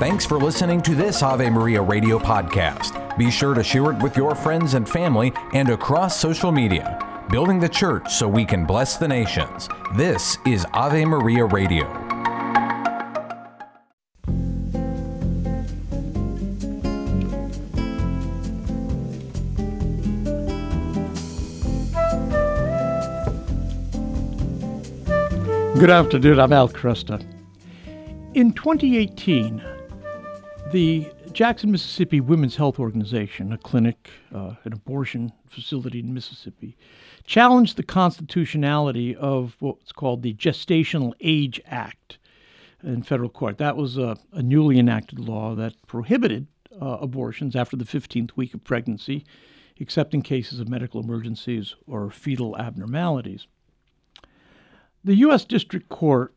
Thanks for listening to this Ave Maria radio podcast. Be sure to share it with your friends and family and across social media. Building the church so we can bless the nations. This is Ave Maria Radio. Good afternoon. I'm Al Kresta. In 2018, the Jackson, Mississippi Women's Health Organization, a clinic, uh, an abortion facility in Mississippi, challenged the constitutionality of what's called the Gestational Age Act in federal court. That was a, a newly enacted law that prohibited uh, abortions after the 15th week of pregnancy, except in cases of medical emergencies or fetal abnormalities. The U.S. District Court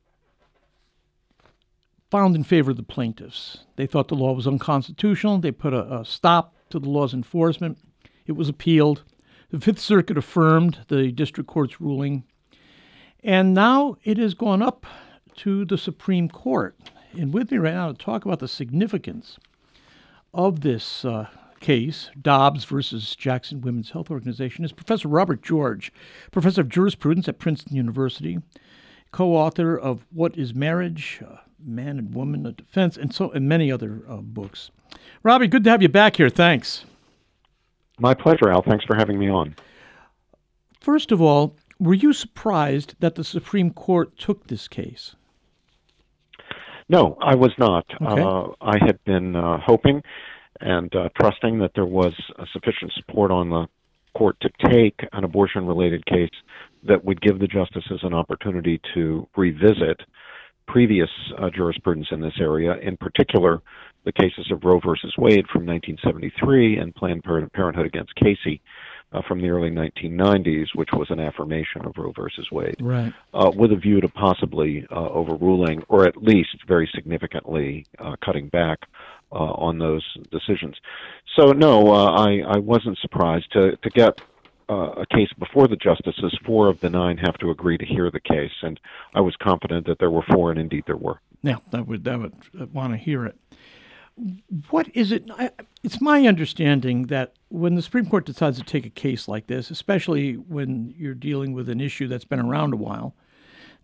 found in favor of the plaintiffs. They thought the law was unconstitutional. They put a, a stop to the law's enforcement. It was appealed. The Fifth Circuit affirmed the district court's ruling. And now it has gone up to the Supreme Court. And with me right now to talk about the significance of this uh, case, Dobbs versus Jackson Women's Health Organization, is Professor Robert George, professor of jurisprudence at Princeton University, co author of What is Marriage? Uh, Man and Woman, a Defense, and so and many other uh, books. Robbie, good to have you back here. Thanks. My pleasure, Al. Thanks for having me on. First of all, were you surprised that the Supreme Court took this case? No, I was not. Okay. Uh, I had been uh, hoping and uh, trusting that there was sufficient support on the court to take an abortion related case that would give the justices an opportunity to revisit previous uh, jurisprudence in this area, in particular the cases of Roe versus Wade from 1973 and Planned Parenthood against Casey uh, from the early 1990s, which was an affirmation of Roe versus Wade, right. uh, with a view to possibly uh, overruling or at least very significantly uh, cutting back uh, on those decisions. So no, I, I wasn't surprised to to get a case before the justices, four of the nine have to agree to hear the case, and I was confident that there were four, and indeed there were. Yeah, I would, I would want to hear it. What is it? I, it's my understanding that when the Supreme Court decides to take a case like this, especially when you're dealing with an issue that's been around a while,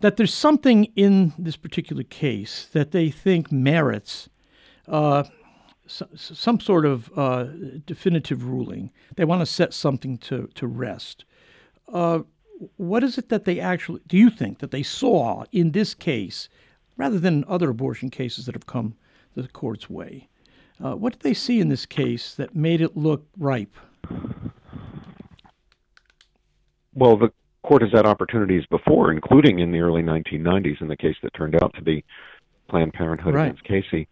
that there's something in this particular case that they think merits uh, some sort of uh, definitive ruling. They want to set something to, to rest. Uh, what is it that they actually, do you think, that they saw in this case, rather than other abortion cases that have come the court's way? Uh, what did they see in this case that made it look ripe? Well, the court has had opportunities before, including in the early 1990s in the case that turned out to be Planned Parenthood right. against Casey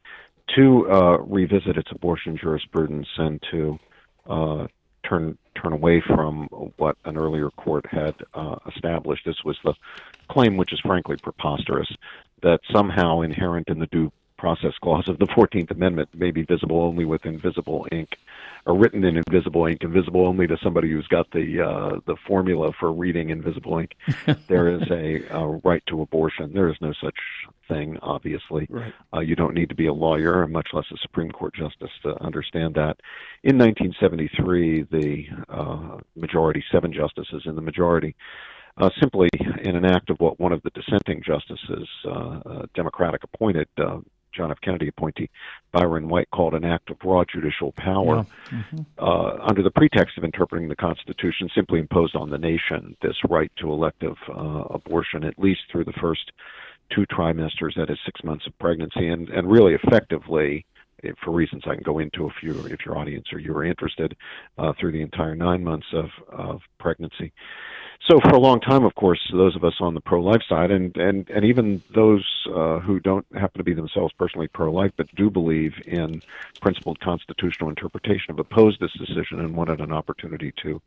to uh, revisit its abortion jurisprudence and to uh, turn turn away from what an earlier court had uh, established. This was the claim, which is frankly preposterous, that somehow inherent in the due process clause of the 14th Amendment may be visible only with invisible ink, or written in invisible ink, invisible only to somebody who's got the uh, the formula for reading invisible ink. there is a, a, right to abortion. There is no such thing, obviously. Right. Uh, you don't need to be a lawyer, much less a Supreme Court justice, to understand that. In 1973, the uh, majority, seven justices in the majority, uh, simply in an act of what one of the dissenting justices, uh, uh, Democratic appointed uh, John F. Kennedy appointee Byron White called an act of raw judicial power yeah. mm-hmm. uh, under the pretext of interpreting the Constitution, simply imposed on the nation this right to elective uh, abortion, at least through the first two trimesters, that is six months of pregnancy, and, and really effectively for reasons I can go into if you if your audience or you are interested, uh, through the entire nine months of of pregnancy. So for a long time, of course, those of us on the pro-life side, and and and even those uh, who don't happen to be themselves personally pro-life, but do believe in principled constitutional interpretation, have opposed this decision and wanted an opportunity to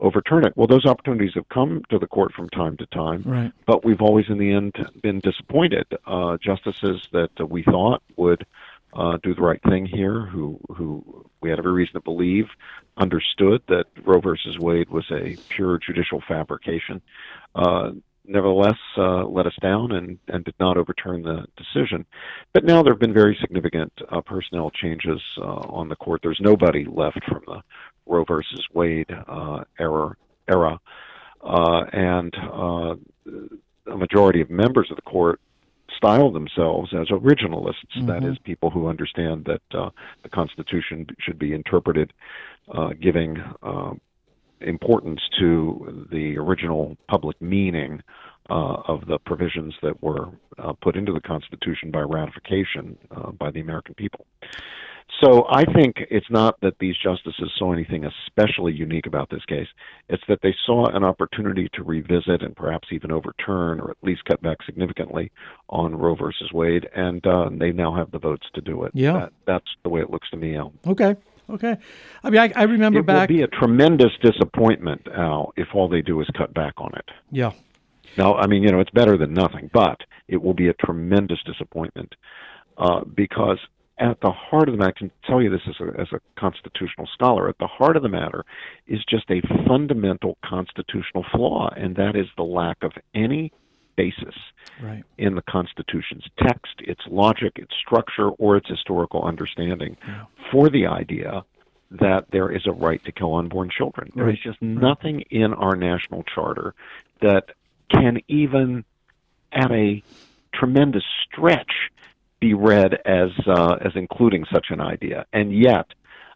overturn it. Well, those opportunities have come to the court from time to time, right. but we've always, in the end, been disappointed. Uh, justices that uh, we thought would uh, do the right thing here, who who we had every reason to believe understood that Roe versus Wade was a pure judicial fabrication, uh, nevertheless uh, let us down and, and did not overturn the decision. But now there have been very significant uh, personnel changes uh, on the court. There's nobody left from the Roe versus Wade uh, era, era. Uh, and uh, a majority of members of the court style themselves as originalists. Mm-hmm. That is, people who understand that uh, the Constitution should be interpreted, uh, giving uh, importance to the original public meaning uh, of the provisions that were uh, put into the Constitution by ratification uh, by the American people. So I think it's not that these justices saw anything especially unique about this case. It's that they saw an opportunity to revisit and perhaps even overturn, or at least cut back significantly on Roe versus Wade, and uh, they now have the votes to do it. Yeah, that, that's the way it looks to me, Al. Okay. Okay. I mean, I, I remember it back. It will be a tremendous disappointment, Al, if all they do is cut back on it. Yeah. Now, I mean, you know, it's better than nothing, but it will be a tremendous disappointment uh, because at the heart of the matter, I can tell you this as a, as a constitutional scholar, at the heart of the matter is just a fundamental constitutional flaw, and that is the lack of any basis right. in the Constitution's text, its logic, its structure, or its historical understanding yeah. for the idea that there is a right to kill unborn children. Right. There is just nothing in our national charter that can even, at a tremendous stretch, be read as uh, as including such an idea. And yet,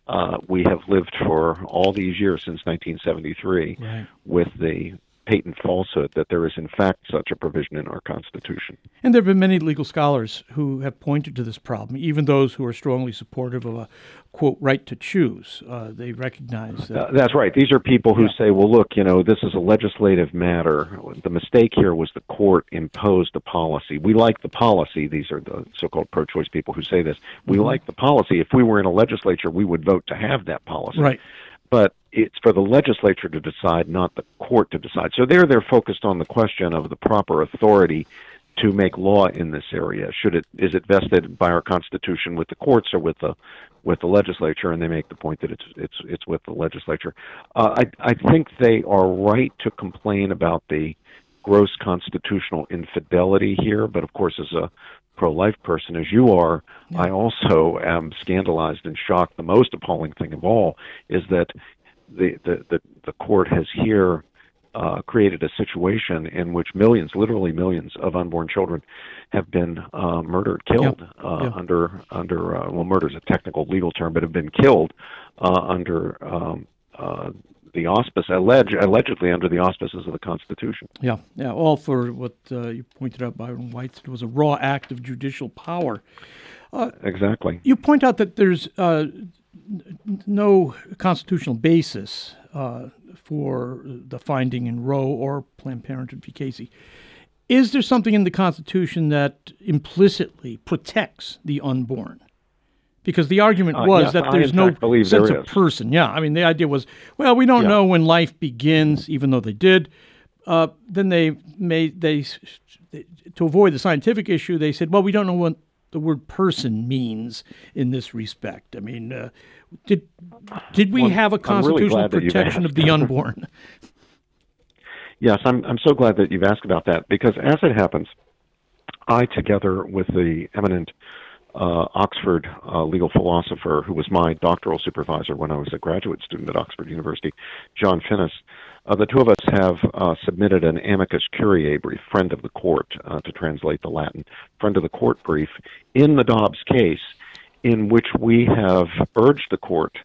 uh, we have lived for all these years since 1973 right. with the patent falsehood that there is, in fact, such a provision in our Constitution. And there have been many legal scholars who have pointed to this problem, even those who are strongly supportive of a, quote, right to choose. Uh, they recognize that. Uh, that's right. These are people who yeah. say, well, look, you know, this is a legislative matter. The mistake here was the court imposed a policy. We like the policy. These are the so called pro choice people who say this. We mm-hmm. like the policy. If we were in a legislature, we would vote to have that policy. Right but it's for the legislature to decide, not the court to decide. So there, they're focused on the question of the proper authority to make law in this area. Should it is it vested by our Constitution with the courts or with the with the legislature? And they make the point that it's it's it's with the legislature. Uh, I I think they are right to complain about the gross constitutional infidelity here, but of course, as a pro-life person as you are, yeah. I also am scandalized and shocked. The most appalling thing of all is that the the the, the court has here uh, created a situation in which millions, literally millions, of unborn children have been uh, murdered, killed yep. Uh, yep. under under uh, well, murder is a technical legal term, but have been killed uh, under um, uh, the auspice, alleged, allegedly under the auspices of the Constitution. Yeah, yeah, all for what uh, you pointed out, Byron White, it was a raw act of judicial power. Uh, exactly. You point out that there's uh, no constitutional basis uh, for the finding in Roe or Planned Parenthood v. Casey. Is there something in the Constitution that implicitly protects the unborn? Because the argument uh, was uh, yes, that there's no sense of person. Yeah, I mean the idea was, well, we don't yeah. know when life begins, even though they did. Uh, then they made they to avoid the scientific issue, they said, well, we don't know what the word person means in this respect. I mean, uh, did did we well, have a constitutional really protection of the unborn? yes, I'm I'm so glad that you've asked about that because as it happens, I, together with the eminent uh, Oxford uh, legal philosopher who was my doctoral supervisor when I was a graduate student at Oxford University, John Finnis. Uh, the two of us have uh, submitted an amicus curiae brief, friend of the court, uh, to translate the Latin, friend of the court brief, in the Dobbs case, in which we have urged the court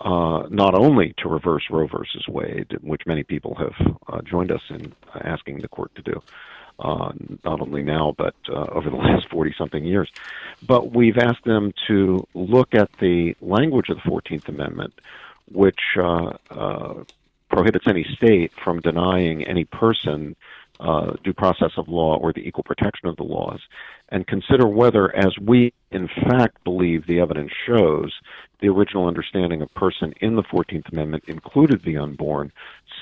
uh, not only to reverse Roe versus Wade, which many people have uh, joined us in asking the court to do, uh, not only now but uh, over the last 40 something years. But we've asked them to look at the language of the 14th Amendment, which uh, uh, prohibits any state from denying any person uh, due process of law or the equal protection of the laws, and consider whether, as we in fact believe the evidence shows, the original understanding of person in the 14th Amendment included the unborn,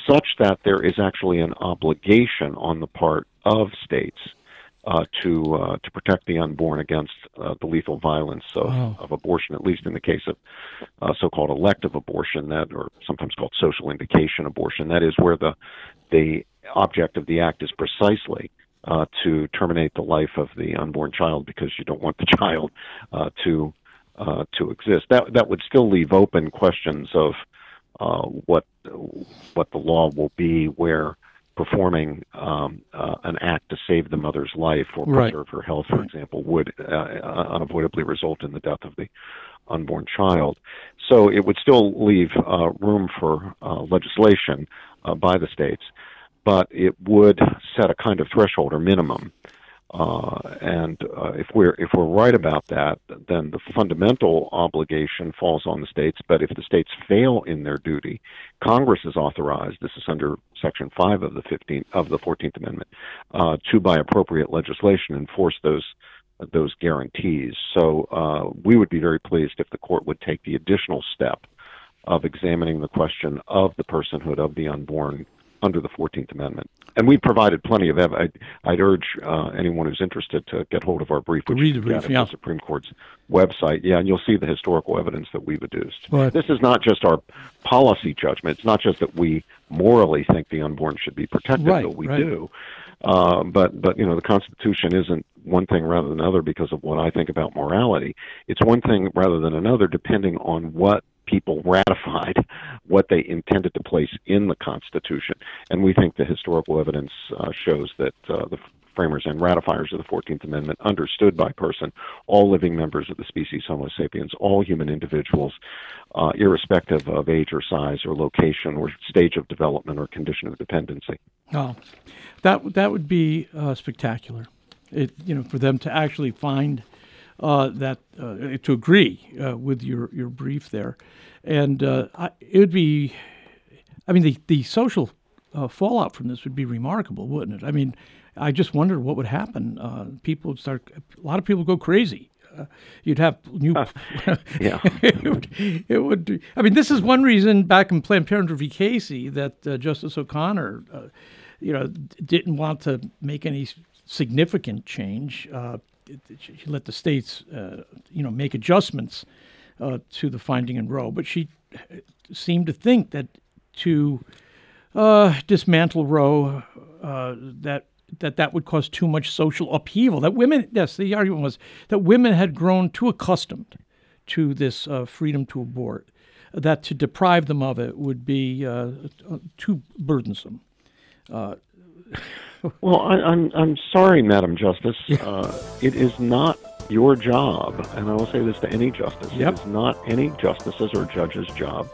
such that there is actually an obligation on the part of states uh, to uh, to protect the unborn against uh, the lethal violence of, wow. of abortion, at least in the case of uh, so-called elective abortion, that or sometimes called social indication abortion. That is where the the object of the act is precisely uh, to terminate the life of the unborn child because you don't want the child uh, to uh, to exist. That that would still leave open questions of uh, what what the law will be where performing um, uh, an act to save the mother's life or Right. preserve her health, for example, would uh, unavoidably result in the death of the unborn child. So it would still leave uh, room for uh, legislation uh, by the states, but it would set a kind of threshold or minimum. Uh, and uh, if we're if we're right about that, then the fundamental obligation falls on the states. But if the states fail in their duty, Congress is authorized. This is under Section Five of the 15th of the Fourteenth Amendment uh, to, by appropriate legislation, enforce those those guarantees. So uh, we would be very pleased if the court would take the additional step of examining the question of the personhood of the unborn under the 14th Amendment. And we provided plenty of evidence. I'd, I'd urge uh, anyone who's interested to get hold of our brief, which read the brief, yeah. the Supreme Court's website. Yeah, and you'll see the historical evidence that we've adduced. Well, this is not just our policy judgment. It's not just that we morally think the unborn should be protected, Right, though we right. do. Uh, but but you know the Constitution isn't one thing rather than another because of what I think about morality. It's one thing rather than another depending on what people ratified, what they intended to place in the Constitution, and we think the historical evidence uh, shows that uh, the framers and ratifiers of the 14th Amendment understood by person all living members of the species Homo sapiens, all human individuals, uh, irrespective of age or size or location or stage of development or condition of dependency. Oh, that that would be uh, spectacular. It you know for them to actually find uh, that uh, to agree uh, with your your brief there, and uh, I, it would be. I mean, the the social uh, fallout from this would be remarkable, wouldn't it? I mean, I just wondered what would happen. Uh, people would start. A lot of people go crazy. Uh, you'd have new. Yeah. it, would, it would. I mean, this is one reason back in Planned Parenthood v. Casey that uh, Justice O'Connor, uh, you know, d- didn't want to make any significant change. Uh, she let the states, uh, you know, make adjustments uh, to the finding in Roe, but she uh, seemed to think that to uh, dismantle Roe, uh, that that that would cause too much social upheaval. That women, yes, the argument was that women had grown too accustomed to this uh, freedom to abort, that to deprive them of it would be too burdensome. Well, I, I'm I'm sorry, Madam Justice. Uh, it is not your job, and I will say this to any justice. Yep. It is not any justice's or judge's job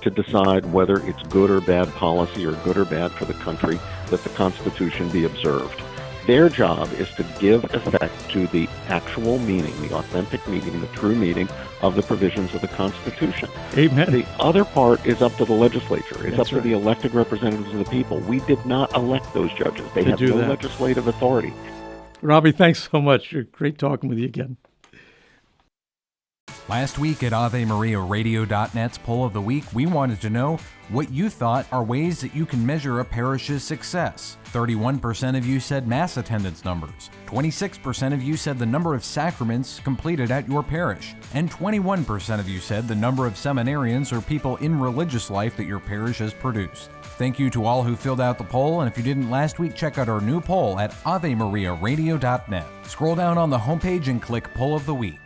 to decide whether it's good or bad policy or good or bad for the country that the Constitution be observed. Their job is to give effect to the actual meaning, the authentic meaning, the true meaning of the provisions of the Constitution. Amen. The other part is up to the legislature. It's That's up to right. the elected representatives of the people. We did not elect those judges. They To have no that. legislative authority. Robbie, thanks so much. Great talking with you again. Last week at AveMariaRadio.net's poll of the week, we wanted to know what you thought are ways that you can measure a parish's success. 31% of you said mass attendance numbers, 26% of you said the number of sacraments completed at your parish, and 21% of you said the number of seminarians or people in religious life that your parish has produced. Thank you to all who filled out the poll, and if you didn't last week, check out our new poll at AveMariaRadio.net. Scroll down on the homepage and click Poll of the Week.